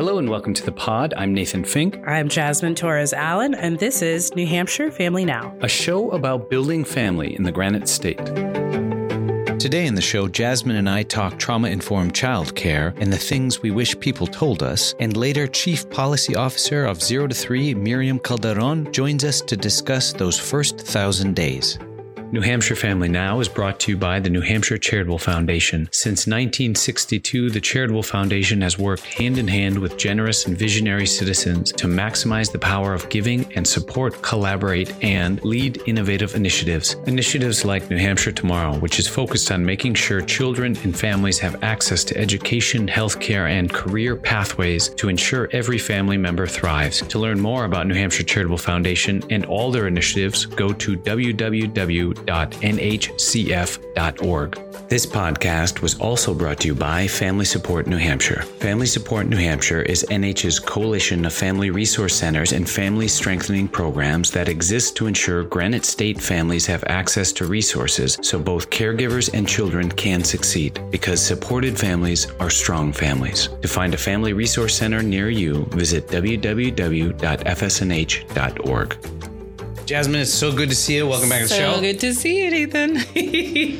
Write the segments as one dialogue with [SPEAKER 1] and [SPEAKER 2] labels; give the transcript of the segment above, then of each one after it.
[SPEAKER 1] Hello and welcome to the pod. I'm Nathan Fink,
[SPEAKER 2] I'm Jasmine Torres Allen, and this is New Hampshire Family Now.
[SPEAKER 1] a show about building family in the Granite State. Today in the show, Jasmine and I talk trauma informed childcare and the things we wish people told us. And later, Chief Policy Officer of 0 to 3, Miriam Calderon, joins us to discuss those first thousand days. New Hampshire Family Now is brought to you by the New Hampshire Charitable Foundation. Since 1962, the Charitable Foundation has worked hand in hand with generous and visionary citizens to maximize the power of giving and support, collaborate, and lead innovative initiatives. Initiatives like New Hampshire Tomorrow, which is focused on making sure children and families have access to education, healthcare, and career pathways to ensure every family member thrives. To learn more about New Hampshire Charitable Foundation and all their initiatives, go to www www.nhcf.org. This podcast was also brought to you by Family Support New Hampshire. Family Support New Hampshire is NH's coalition of family resource centers and family strengthening programs that exist to ensure Granite State families have access to resources so both caregivers and children can succeed because supported families are strong families. To find a family resource center near you, visit www.fsnh.org. Jasmine, it's so good to see you. Welcome back to the show.
[SPEAKER 2] so good to see you, Nathan.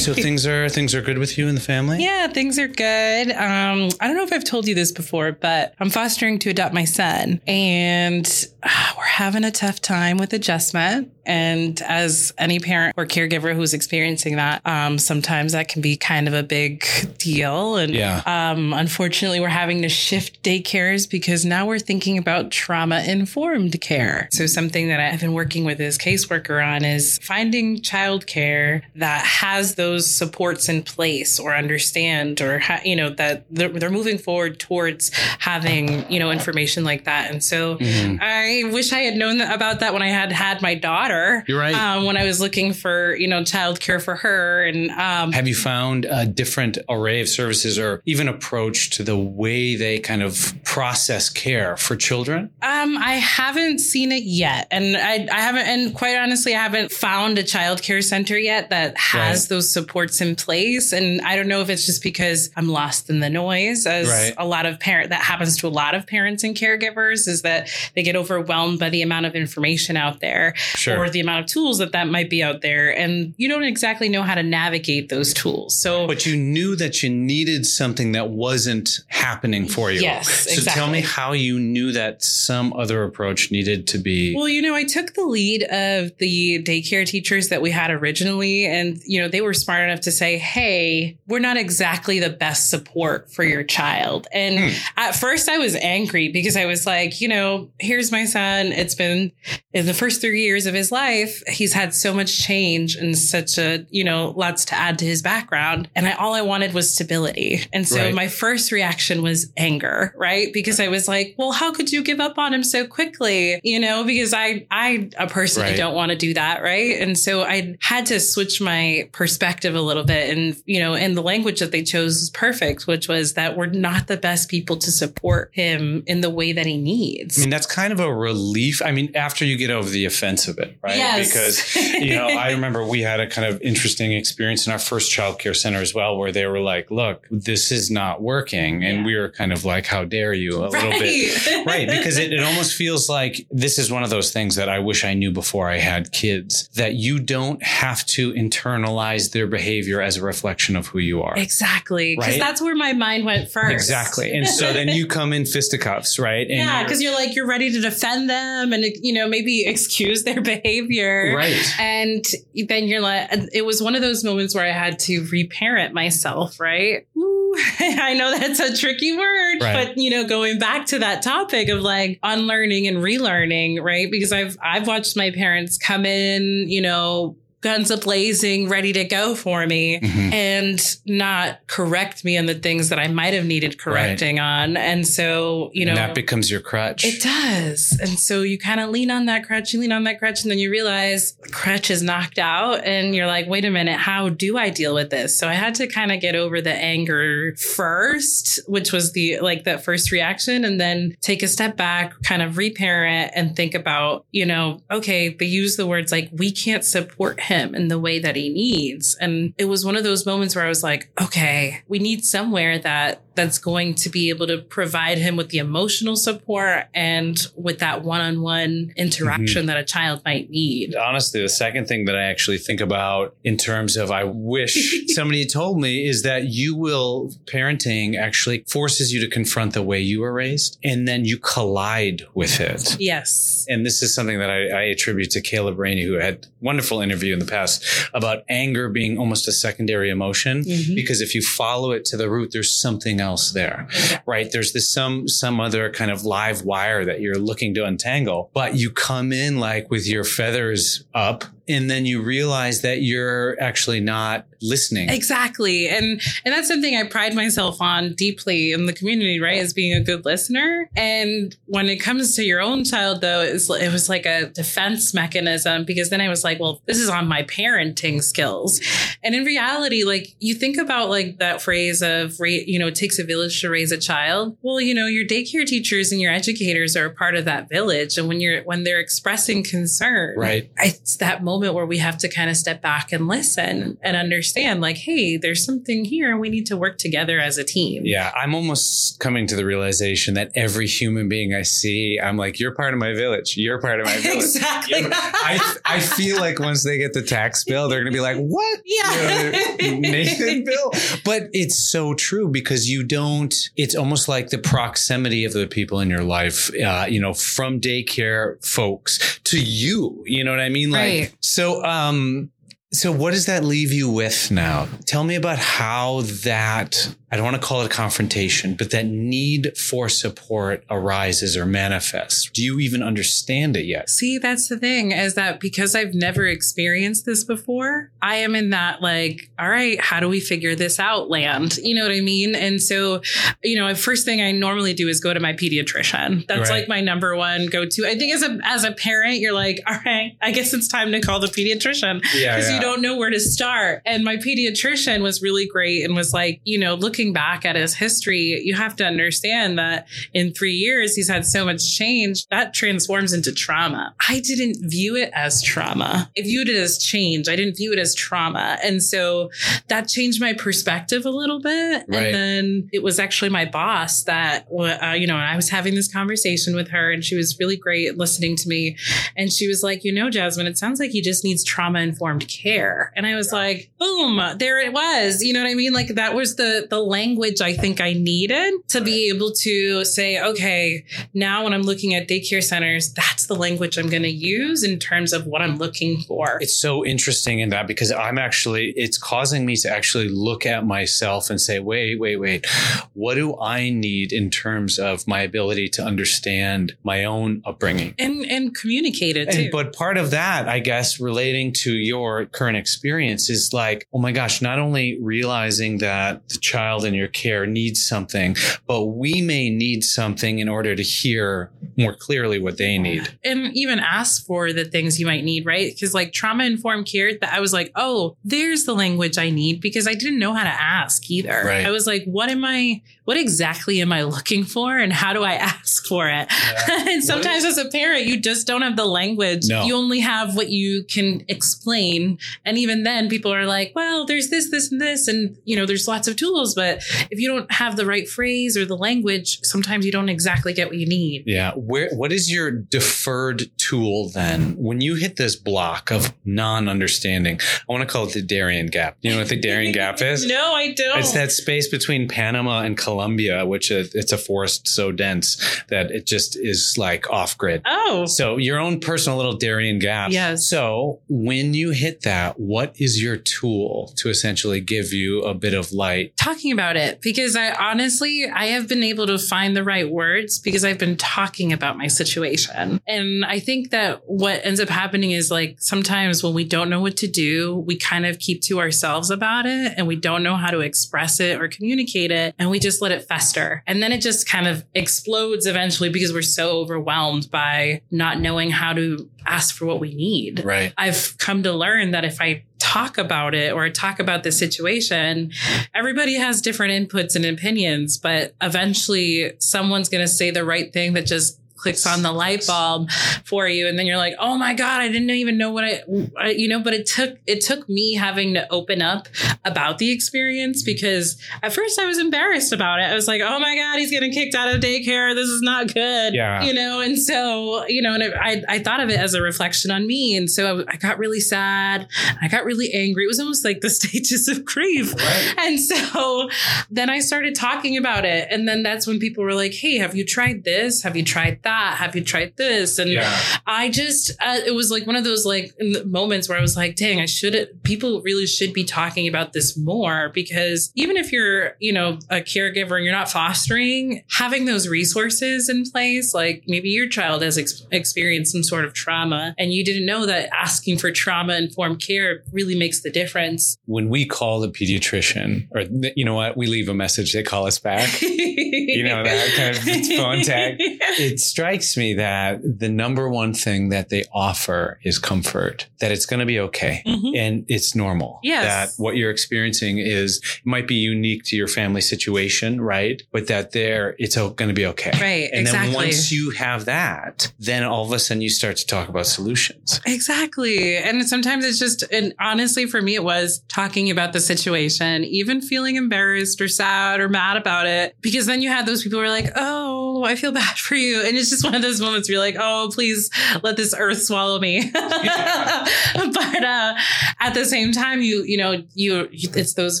[SPEAKER 1] So things are things are good with you and the family.
[SPEAKER 2] yeah, things are good. Um, I don't know if I've told you this before, but I'm fostering to adopt my son, and we're having a tough time with adjustment. And as any parent or caregiver who's experiencing that, um, sometimes that can be kind of a big deal. And
[SPEAKER 1] Yeah.
[SPEAKER 2] um, unfortunately, we're having to shift daycares because now we're thinking about trauma informed care. So, something that I've been working with this caseworker on is finding childcare that has those supports in place or understand or, ha- you know, that they're, they're moving forward towards having, you know, information like that. And so,
[SPEAKER 1] Mm-hmm.
[SPEAKER 2] I wish I had known about that when I had had my daughter.
[SPEAKER 1] You're right.
[SPEAKER 2] Um, when I was looking for, you know, childcare for her. And um,
[SPEAKER 1] Have you found a different array of services or even approach to the way they kind of process care for children?
[SPEAKER 2] Um, I haven't seen it yet, and I, I haven't, and quite honestly, I haven't found a child care center yet that has
[SPEAKER 1] Right.
[SPEAKER 2] those supports in place. And I don't know if it's just because I'm lost in the noise, as
[SPEAKER 1] Right.
[SPEAKER 2] a lot of parent that happens to a lot of parents and caregivers, is that they get overwhelmed by the amount of information out there,
[SPEAKER 1] Sure.
[SPEAKER 2] or the amount of tools that that might be out there, and you don't exactly know how to navigate those tools. So
[SPEAKER 1] But you knew that you needed something that wasn't happening for you.
[SPEAKER 2] Yes,
[SPEAKER 1] So tell me how you knew that some other approach needed to be.
[SPEAKER 2] Well, you know, I took the lead of the daycare teachers that we had originally, and, you know, they were smart enough to say, hey, we're not exactly the best support for your child. And
[SPEAKER 1] Hmm.
[SPEAKER 2] at first I was angry because I was like, you know, here's my son. It's been in the first three years of his life, he's had so much change and such a, you know, lots to add to his background. And I, all I wanted was stability. And so
[SPEAKER 1] Right.
[SPEAKER 2] my first reaction was anger, right? Because I was like, well, how could you give up on him so quickly? You know, because I, I, a person,
[SPEAKER 1] Right.
[SPEAKER 2] don't want to do that. Right. And so I had to switch my perspective a little bit. And, you know, and the language that they chose was perfect, which was that we're not the best people to support him in the way that he needs.
[SPEAKER 1] I mean, that's kind of a relief. I mean, after you get over the offense of it, right?
[SPEAKER 2] Yes.
[SPEAKER 1] Because, you know, I remember we had a kind of interesting experience in our first childcare center as well, where they were like, look, this is not working. And
[SPEAKER 2] Yeah.
[SPEAKER 1] we were kind of like, how dare you a little bit. right because it, it almost feels like this is one of those things that i wish i knew before i had kids that you don't have to internalize their behavior as a reflection of who you are
[SPEAKER 2] Exactly. Because
[SPEAKER 1] Right?
[SPEAKER 2] that's where my mind went first.
[SPEAKER 1] exactly and so then you come in fisticuffs right and
[SPEAKER 2] yeah,
[SPEAKER 1] you're-
[SPEAKER 2] because you're like, you're ready to defend them and, you know, maybe excuse their behavior.
[SPEAKER 1] right
[SPEAKER 2] And then you're like, it was one of those moments where I had to reparent myself, right? Ooh, I know that's a tricky word,
[SPEAKER 1] Right.
[SPEAKER 2] but you know, going back to that topic of like unlearning and relearning, right? Because I've I've watched my parents come in, you know, guns a blazing, ready to go for me
[SPEAKER 1] Mhm.
[SPEAKER 2] and not correct me on the things that I might have needed correcting on. And so, you know,
[SPEAKER 1] and that becomes your crutch
[SPEAKER 2] it does. And so you kind of lean on that crutch, you lean on that crutch, and then you realize the crutch is knocked out. And you're like, wait a minute, how do I deal with this? So I had to kind of get over the anger first, which was the like that first reaction, and then take a step back, kind of reparent and think about, you know, okay, they use the words like, we can't support him in the way that he needs. And it was one of those moments where I was like, okay, we need somewhere that that's going to be able to provide him with the emotional support and with that one-on-one interaction mm-hmm. that a child might need.
[SPEAKER 1] Honestly, the second thing that I actually think about in terms of I wish somebody told me is that you will parenting actually forces you to confront the way you were raised and then you collide with it.
[SPEAKER 2] Yes.
[SPEAKER 1] And this is something that I, I attribute to Caleb Rainey, who had wonderful interview in the past about anger being almost a secondary emotion mm-hmm. because if you follow it to the root, there's something else there, right? There's this some some other kind of live wire that you're looking to untangle, but you come in like with your feathers up and then you realize that you're actually not listening.
[SPEAKER 2] Exactly. And and that's something i pride myself on deeply in the community right as being a good listener. And when it comes to your own child though it was, it was like a defense mechanism because then i was like well this is on my parenting skills. And in reality like you think about like that phrase of you know it takes a village to raise a child. Well you know your daycare teachers and your educators are a part of that village. And when you're when they're expressing concern
[SPEAKER 1] right.
[SPEAKER 2] it's that moment moment where we have to kind of step back and listen and understand like, hey, there's something here. We need to work together as a team.
[SPEAKER 1] Yeah. I'm almost coming to the realization that every human being I see, I'm like, you're part of my village. You're part of my village.
[SPEAKER 2] exactly.
[SPEAKER 1] I, I feel like once they get the tax bill, they're going to be like, what?
[SPEAKER 2] Yeah.
[SPEAKER 1] You know, Nathan bill. But it's so true because you don't, it's almost like the proximity of the people in your life, uh, you know, from daycare folks to you. You know what I mean? Like,
[SPEAKER 2] right.
[SPEAKER 1] So, um, so what does that leave you with now? Tell me about how that I don't want to call it a confrontation, but that need for support arises or manifests. Do you even understand it yet?
[SPEAKER 2] See, that's the thing is that because I've never experienced this before, I am in that like, all right, how do we figure this out land? You know what I mean? And so, you know, first thing I normally do is go to my pediatrician. That's right. like my number one go to. I think as a as a parent, you're like, all right, I guess it's time to call the pediatrician because yeah, yeah. you don't know where to start. And my pediatrician was really great and was like, you know, looking looking back at his history, you have to understand that in three years, he's had so much change that transforms into trauma. I didn't view it as trauma. I viewed it as change. I didn't view it as trauma. And so that changed my perspective a little bit. Right. And then it was actually my boss that, uh, you know, I was having this conversation with her and she was really great listening to me. And she was like, you know, Jasmine, it sounds like he just needs trauma informed care. And I was like, boom, there it was. You know what I mean? Like that was the, the language I think I needed to be able to say, okay, now when I'm looking at daycare centers, that's the language I'm going to use in terms of what I'm looking for.
[SPEAKER 1] It's so interesting in that because I'm actually, it's causing me to actually look at myself and say, wait, wait, wait, what do I need in terms of my ability to understand my own upbringing?
[SPEAKER 2] And, and communicate it
[SPEAKER 1] and, But part of that, I guess, relating to your current experience is like, oh my gosh, not only realizing that the child child in your care needs something, but we may need something in order to hear more clearly what they need.
[SPEAKER 2] And even ask for the things you might need, right? Because like trauma informed care, that I was like, oh, there's the language I need because I didn't know how to ask either.
[SPEAKER 1] Right.
[SPEAKER 2] I was like, what am I, what exactly am I looking for and how do I ask for it? Yeah. and sometimes as a parent, you just don't have the language.
[SPEAKER 1] No.
[SPEAKER 2] You only have what you can explain. And even then people are like, well, there's this, this, and this. And, you know, there's lots of tools, but if you don't have the right phrase or the language, sometimes you don't exactly get what you need.
[SPEAKER 1] Yeah. Where, what is your deferred tool then? When you hit this block of non understanding, I want to call it the Darien Gap. You know what the Darien Gap is?
[SPEAKER 2] No, I don't.
[SPEAKER 1] It's that space between Panama and Colombia, which is, it's a forest so dense that it just is like off grid.
[SPEAKER 2] Oh.
[SPEAKER 1] So your own personal little Darien Gap.
[SPEAKER 2] Yes.
[SPEAKER 1] So when you hit that, what is your tool to essentially give you a bit of light?
[SPEAKER 2] Talking about it because I honestly, I have been able to find the right words because I've been talking about my situation. And I think that what ends up happening is like sometimes when we don't know what to do, we kind of keep to ourselves about it and we don't know how to express it or communicate it. And we just let it fester. And then it just kind of explodes eventually because we're so overwhelmed by not knowing how to ask for what we need.
[SPEAKER 1] Right.
[SPEAKER 2] I've come to learn that if I talk about it or talk about the situation, everybody has different inputs and opinions, but eventually someone's going to say the right thing that just clicks on the light bulb for you and then you're like oh my god i didn't even know what I, I you know but it took it took me having to open up about the experience because at first i was embarrassed about it i was like oh my god he's getting kicked out of daycare this is not good
[SPEAKER 1] Yeah.
[SPEAKER 2] you know and so you know and it, i i thought of it as a reflection on me and so I, I got really sad i got really angry it was almost like the stages of grief
[SPEAKER 1] Right.
[SPEAKER 2] and so then I started talking about it. And then that's when people were like, Hey, have you tried this? Have you tried that? Have you tried this? And
[SPEAKER 1] Yeah.
[SPEAKER 2] I just, uh, it was like one of those like moments where I was like, dang, I should, people really should be talking about this more because even if you're, you know, a caregiver and you're not fostering, having those resources in place, like maybe your child has ex- experienced some sort of trauma and you didn't know that asking for trauma informed care really makes the difference.
[SPEAKER 1] When we call the pediatrician, or you know what, we leave a message, they call us back.
[SPEAKER 2] you
[SPEAKER 1] know, that kind of phone tag. it strikes me that the number one thing that they offer is comfort, that it's going to be okay
[SPEAKER 2] Mhm.
[SPEAKER 1] and it's normal.
[SPEAKER 2] Yes.
[SPEAKER 1] That what you're experiencing is might be unique to your family situation, right? But that there, it's going to be okay.
[SPEAKER 2] Right,
[SPEAKER 1] And
[SPEAKER 2] exactly.
[SPEAKER 1] then once you have that, then all of a sudden you start to talk about solutions.
[SPEAKER 2] Exactly. And sometimes it's just, and honestly, for me, it was talking about the situation, even feeling embarrassed or sad or mad about it, because then you had those people who are like, oh, I feel bad for you. And it's just one of those moments where you're like, oh, please let this earth swallow me. but uh, at the same time, you, you know, you, it's those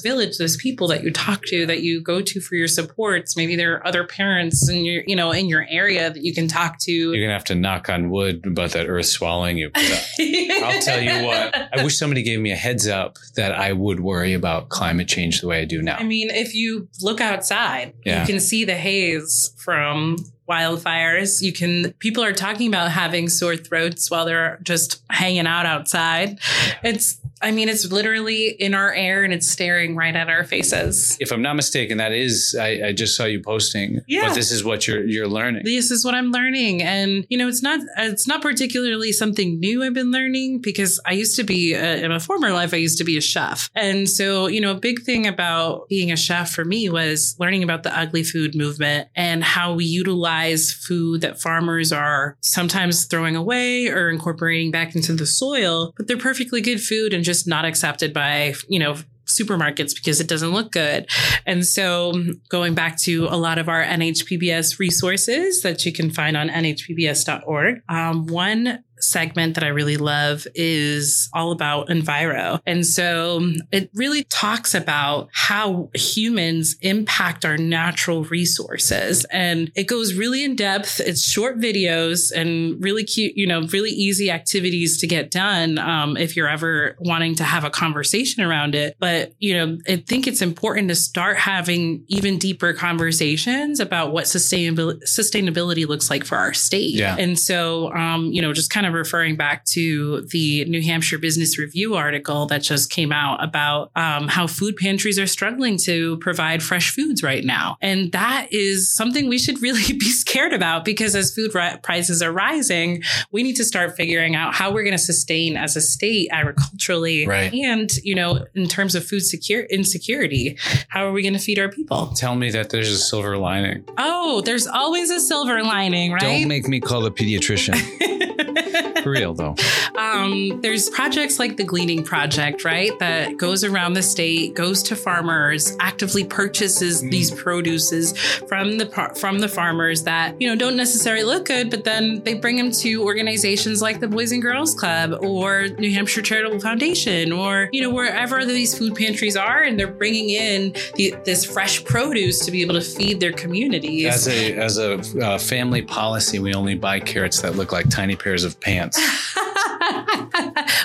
[SPEAKER 2] village, those people that you talk to, that you go to for your supports. Maybe there are other parents in your, you know, in your area that you can talk to.
[SPEAKER 1] You're going to have to knock on wood about that earth swallowing you. I- I'll tell you what, I wish somebody gave me a heads up that I would worry about climate change the way I do now.
[SPEAKER 2] I mean, if you look outside,
[SPEAKER 1] Yeah.
[SPEAKER 2] you can see the haze from wildfires. You can, people are talking about having sore throats while they're just hanging out outside. It's, I mean, it's literally in our air and it's staring right at our faces.
[SPEAKER 1] if I'm not mistaken, that is I, I just saw you posting.
[SPEAKER 2] Yeah.
[SPEAKER 1] But this is what you're you're learning.
[SPEAKER 2] This is what I'm learning. And, you know, it's not, it's not particularly something new I've been learning because I used to be, uh, in a former life, I used to be a chef. And so, you know, a big thing about being a chef for me was learning about the ugly food movement and how we utilize food that farmers are sometimes throwing away or incorporating back into the soil, but they're perfectly good food and just not accepted by, you know, supermarkets because it doesn't look good. And so going back to a lot of our NHPBS resources that you can find on nhpbs.org, um, one segment that I really love is all about Enviro. And so it really talks about how humans impact our natural resources. And it goes really in depth. It's short videos and really cute, you know, really easy activities to get done um, if you're ever wanting to have a conversation around it. But, you know, I think it's important to start having even deeper conversations about what sustainability, sustainability looks like for our state.
[SPEAKER 1] Yeah.
[SPEAKER 2] And so, um, you know, just kind of referring back to the New Hampshire Business Review article that just came out about um, how food pantries are struggling to provide fresh foods right now. And that is something we should really be scared about because as food ri- prices are rising, we need to start figuring out how we're going to sustain as a state agriculturally.
[SPEAKER 1] Right.
[SPEAKER 2] And, you know, in terms of food secure insecurity, how are we going to feed our people?
[SPEAKER 1] Tell me that there's a silver lining.
[SPEAKER 2] Oh, there's always a silver lining, right?
[SPEAKER 1] Don't make me call a pediatrician. For real though.
[SPEAKER 2] um, there's projects like the Gleaning Project, right? That goes around the state, goes to farmers, actively purchases
[SPEAKER 1] Mm.
[SPEAKER 2] these produces from the from the farmers that you know don't necessarily look good, but then they bring them to organizations like the Boys and Girls Club or New Hampshire Charitable Foundation or you know wherever these food pantries are, and they're bringing in the, this fresh produce to be able to feed their communities.
[SPEAKER 1] As a as a uh, family policy, we only buy carrots that look like tiny pairs of pants.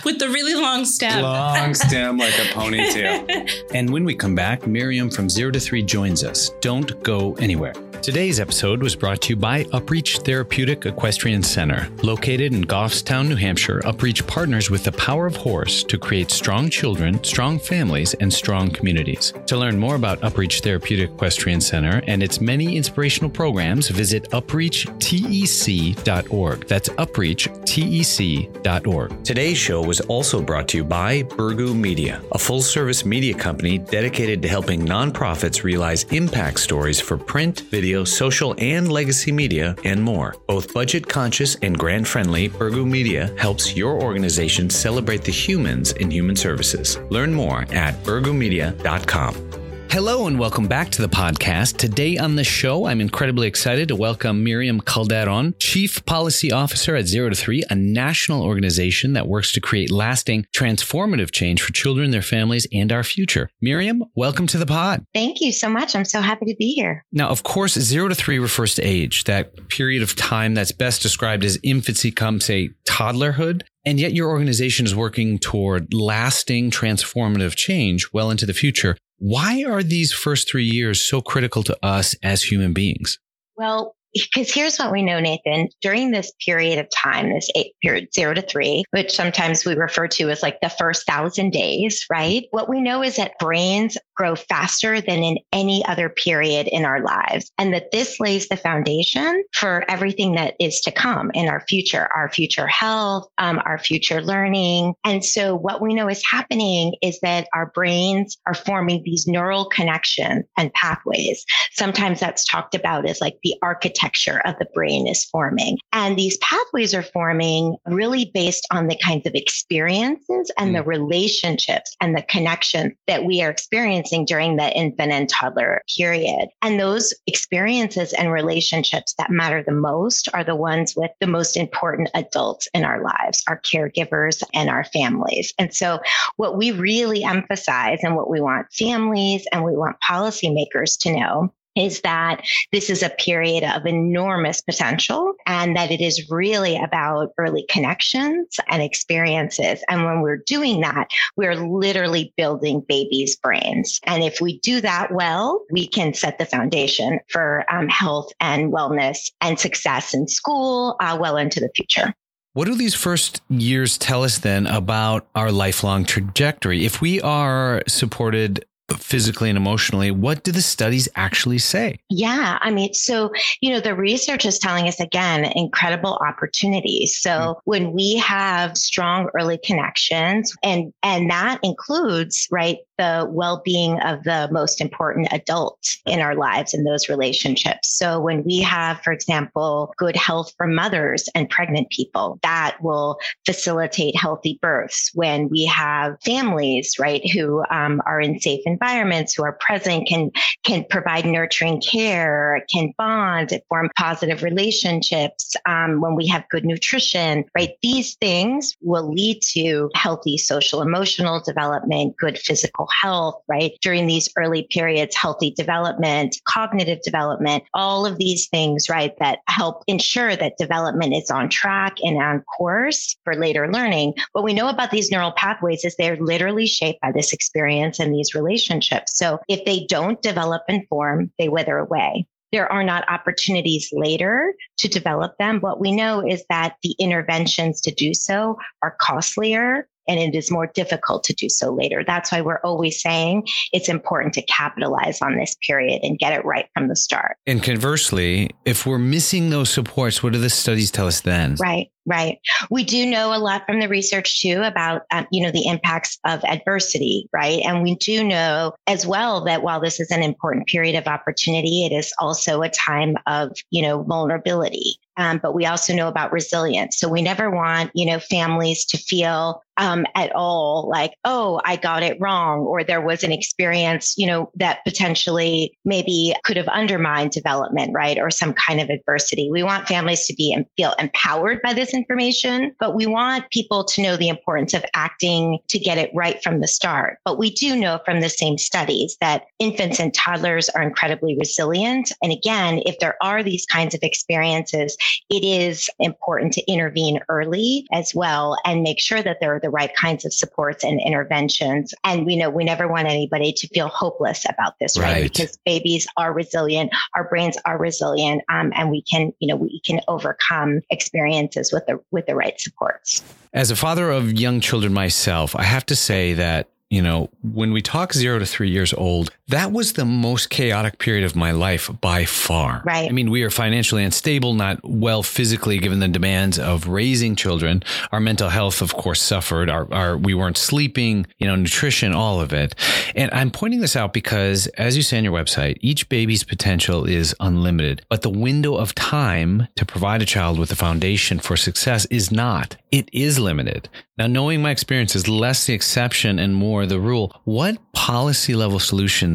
[SPEAKER 2] With the really long stem.
[SPEAKER 1] Long stem like a ponytail. And when we come back, Miriam from Zero to Three joins us. Don't go anywhere. Today's episode was brought to you by Upreach Therapeutic Equestrian Center. Located in Goffstown, New Hampshire, Upreach partners with the power of horse to create strong children, strong families, and strong communities. To learn more about Upreach Therapeutic Equestrian Center and its many inspirational programs, visit upreachtec.org. That's upreachtec.org. Today's show was also brought to you by Burgoo Media, a full service media company dedicated to helping nonprofits realize impact stories for print, video, social, and legacy media, and more. Both budget conscious and grant friendly, Burgoo Media helps your organization celebrate the humans in human services. Learn more at burgoomedia.com. Hello and welcome back to the podcast. Today on the show, I'm incredibly excited to welcome Miriam Calderon, Chief Policy Officer at Zero to Three, a national organization that works to create lasting, transformative change for children, their families, and our future. Miriam, welcome to the pod.
[SPEAKER 3] Thank you so much. I'm so happy to be here.
[SPEAKER 1] Now, of course, zero to three refers to age, that period of time that's best described as infancy come, say, toddlerhood. And yet your organization is working toward lasting transformative change well into the future. Why are these first three years so critical to us as human beings?
[SPEAKER 3] Well, because here's what we know, Nathan. During this period of time, this eight period zero to three, which sometimes we refer to as like the first thousand days, right? What we know is that brains grow faster than in any other period in our lives. And that this lays the foundation for everything that is to come in our future, our future health, um, our future learning. And so what we know is happening is that our brains are forming these neural connections and pathways. Sometimes that's talked about as like the architecture of the brain is forming. And these pathways are forming really based on the kinds of experiences and mm. the relationships and the connections that we are experiencing experiencing during the infant and toddler period. And those experiences and relationships that matter the most are the ones with the most important adults in our lives, our caregivers and our families. And so what we really emphasize and what we want families and we want policymakers to know is that this is a period of enormous potential and that it is really about early connections and experiences. And when we're doing that, we're literally building babies' brains. And if we do that well, we can set the foundation for um, health and wellness and success in school uh, well into the future.
[SPEAKER 1] What do these first years tell us then about our lifelong trajectory? If we are supported physically and emotionally. What do the studies actually say?
[SPEAKER 3] Yeah, I mean, so, you know, the research is telling us again incredible opportunities. So mm-hmm. when we have strong early connections and and that includes, right, the well-being of the most important adults in our lives in those relationships. So when we have, for example, good health for mothers and pregnant people, that will facilitate healthy births. When we have families, right, who um, are in safe environments, who are present, can can provide nurturing care, can bond, form positive relationships. Um, when we have good nutrition, right, these things will lead to healthy social emotional development, good physical health, right? During these early periods, healthy development, cognitive development, all of these things, right, that help ensure that development is on track and on course for later learning. What we know about these neural pathways is they're literally shaped by this experience and these relationships. So if they don't develop and form, they wither away there are not opportunities later to develop them. What we know is that the interventions to do so are costlier and it is more difficult to do so later. That's why we're always saying it's important to capitalize on this period and get it right from the start.
[SPEAKER 1] And conversely, if we're missing those supports, what do the studies tell us then?
[SPEAKER 3] Right. Right. We do know a lot from the research too about, um, you know, the impacts of adversity, right? And we do know as well that while this is an important period of opportunity, it is also a time of, you know, vulnerability. Um, but we also know about resilience. So we never want, you know, families to feel um, at all like, oh, I got it wrong, or there was an experience, you know, that potentially maybe could have undermined development, right? Or some kind of adversity. We want families to be and feel empowered by this information, but we want people to know the importance of acting to get it right from the start. But we do know from the same studies that infants and toddlers are incredibly resilient. And again, if there are these kinds of experiences, it is important to intervene early as well and make sure that there are the right kinds of supports and interventions. And we know we never want anybody to feel hopeless about this, right? right? Because babies are resilient, our brains are resilient, um, and we can, you know, we can overcome experiences with the with the right supports.
[SPEAKER 1] As a father of young children myself, I have to say that you know, when we talk zero to three years old, that was the most chaotic period of my life by far.
[SPEAKER 3] Right.
[SPEAKER 1] I mean, we are financially unstable, not well physically given the demands of raising children. Our mental health, of course, suffered. Our, our we weren't sleeping, you know, nutrition, all of it. And I'm pointing this out because, as you say on your website, each baby's potential is unlimited, but the window of time to provide a child with a foundation for success is not. It is limited. Now, knowing my experience is less the exception and more the rule, what policy level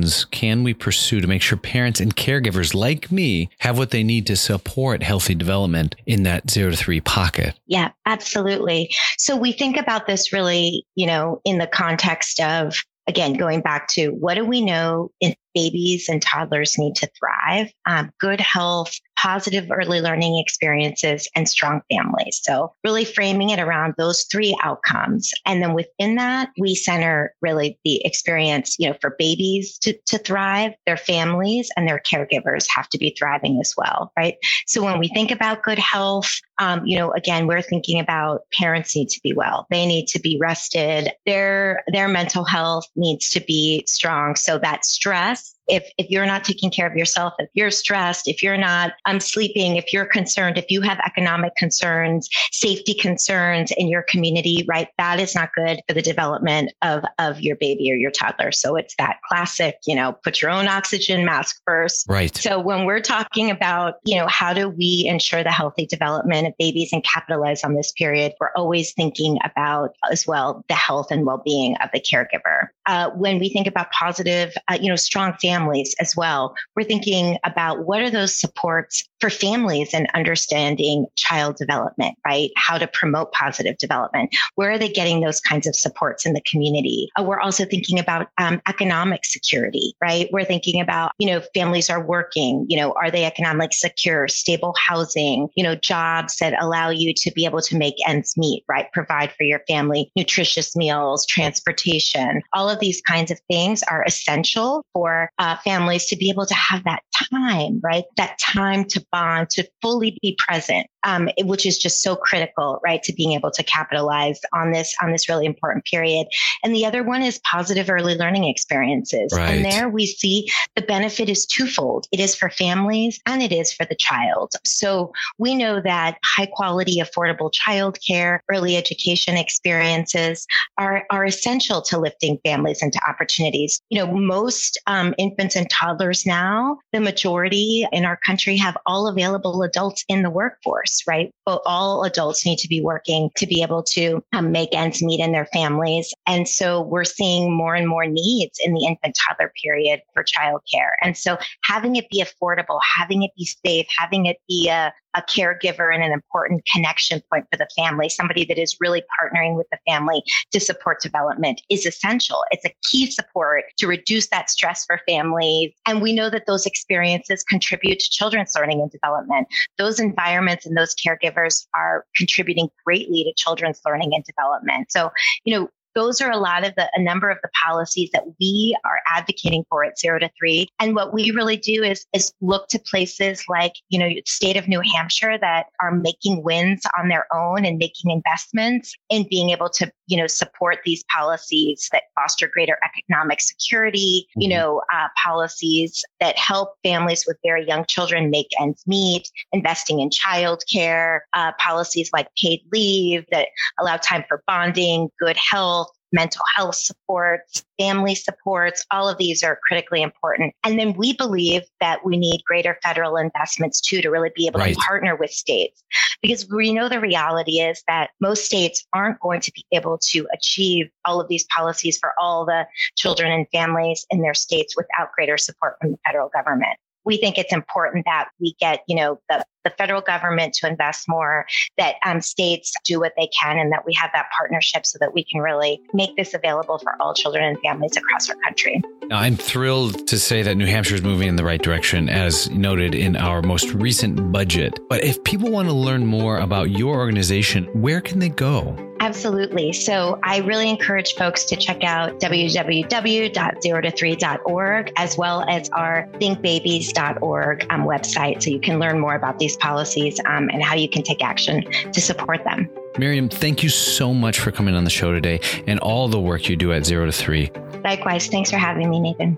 [SPEAKER 1] solutions can we pursue to make sure parents and caregivers like me have what they need to support healthy development in that zero to three pocket?
[SPEAKER 3] Yeah, absolutely. So we think about this really, you know, in the context of again, going back to what do we know in babies and toddlers need to thrive? Um, good health, positive early learning experiences, and strong families. So, really framing it around those three outcomes. And then within that, we center really the experience, you know, for babies to, to thrive, their families and their caregivers have to be thriving as well, right? So, when we think about good health, um, you know, again, we're thinking about parents need to be well. They need to be rested. Their their mental health needs to be strong. So that stress ま。If if you're not taking care of yourself if you're stressed if you're not um, sleeping if you're concerned if you have economic concerns safety concerns in your community right that is not good for the development of of your baby or your toddler. So it's that classic you know put your own oxygen mask first.
[SPEAKER 1] Right.
[SPEAKER 3] So when we're talking about you know how do we ensure the healthy development of babies and capitalize on this period we're always thinking about as well the health and well-being of the caregiver. Uh, when we think about positive uh, you know strong family families as well. We're thinking about what are those supports for families and understanding child development, right? How to promote positive development. Where are they getting those kinds of supports in the community? Uh, we're also thinking about um, economic security, right? We're thinking about, you know, families are working, you know, are they economically secure, stable housing, you know, jobs that allow you to be able to make ends meet, right? Provide for your family nutritious meals, transportation. All of these kinds of things are essential for uh, families to be able to have that time, right? That time to bond, to fully be present, um, which is just so critical, right? To being able to capitalize on this, on this really important period. And the other one is positive early learning experiences.
[SPEAKER 1] Right.
[SPEAKER 3] And there we see the benefit is twofold. It is for families and it is for the child. So we know that high quality, affordable childcare, early education experiences are, are essential to lifting families into opportunities. You know, most um, infants and toddlers now, the majority in our country have all available adults in the workforce, right? But all adults need to be working to be able to um, make ends meet in their families. And so we're seeing more and more needs in the infant toddler period for childcare. And so having it be affordable, having it be safe, having it be a, a caregiver and an important connection point for the family, somebody that is really partnering with the family to support development is essential. It's a key support to reduce that stress for families. And we know that those experiences contribute to children's learning and development. Those environments and those caregivers are contributing greatly to children's learning and development. So, you know, those are a lot of the a number of the policies that we are advocating for at zero to three and what we really do is is look to places like you know state of new hampshire that are making wins on their own and making investments and being able to you know support these policies that foster greater economic security you mm-hmm. know uh, policies that help families with very young children make ends meet investing in childcare uh, policies like paid leave that allow time for bonding good health mental health supports, family supports, all of these are critically important. And then we believe that we need greater federal investments too to really be able right. to partner with states because we know the reality is that most states aren't going to be able to achieve all of these policies for all the children and families in their states without greater support from the federal government we think it's important that we get, you know, the, the federal government to invest more, that um, states do what they can, and that we have that partnership so that we can really make this available for all children and families across our country.
[SPEAKER 1] I'm thrilled to say that New Hampshire is moving in the right direction, as noted in our most recent budget. But if people want to learn more about your organization, where can they go?
[SPEAKER 3] Absolutely. So I really encourage folks to check out www.zerotothree.org as well as our thinkbabies.org um, website so you can learn more about these policies um, and how you can take action to support them.
[SPEAKER 1] Miriam, thank you so much for coming on the show today and all the work you do at Zero to Three.
[SPEAKER 3] Likewise. Thanks for having me, Nathan.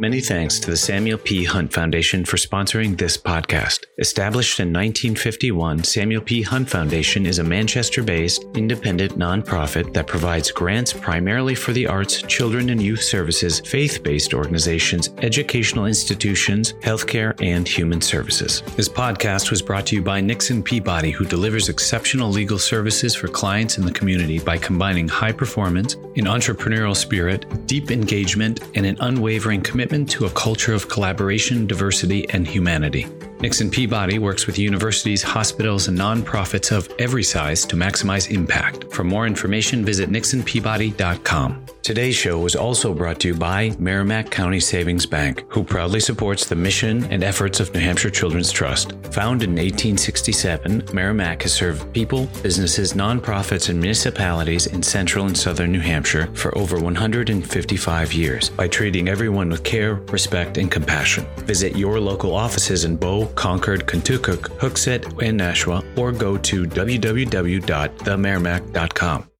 [SPEAKER 1] Many thanks to the Samuel P. Hunt Foundation for sponsoring this podcast. Established in 1951, Samuel P. Hunt Foundation is a Manchester based, independent nonprofit that provides grants primarily for the arts, children and youth services, faith based organizations, educational institutions, healthcare, and human services. This podcast was brought to you by Nixon Peabody, who delivers exceptional legal services for clients in the community by combining high performance, an entrepreneurial spirit, deep engagement, and an unwavering commitment commitment to a culture of collaboration, diversity, and humanity. Nixon Peabody works with universities, hospitals, and nonprofits of every size to maximize impact. For more information, visit nixonpeabody.com. Today's show was also brought to you by Merrimack County Savings Bank, who proudly supports the mission and efforts of New Hampshire Children's Trust. Founded in 1867, Merrimack has served people, businesses, nonprofits, and municipalities in central and southern New Hampshire for over 155 years by treating everyone with care, respect, and compassion. Visit your local offices in Bow, Concord, Contoocook, Hooksett, and Nashua, or go to www.themerrimack.com.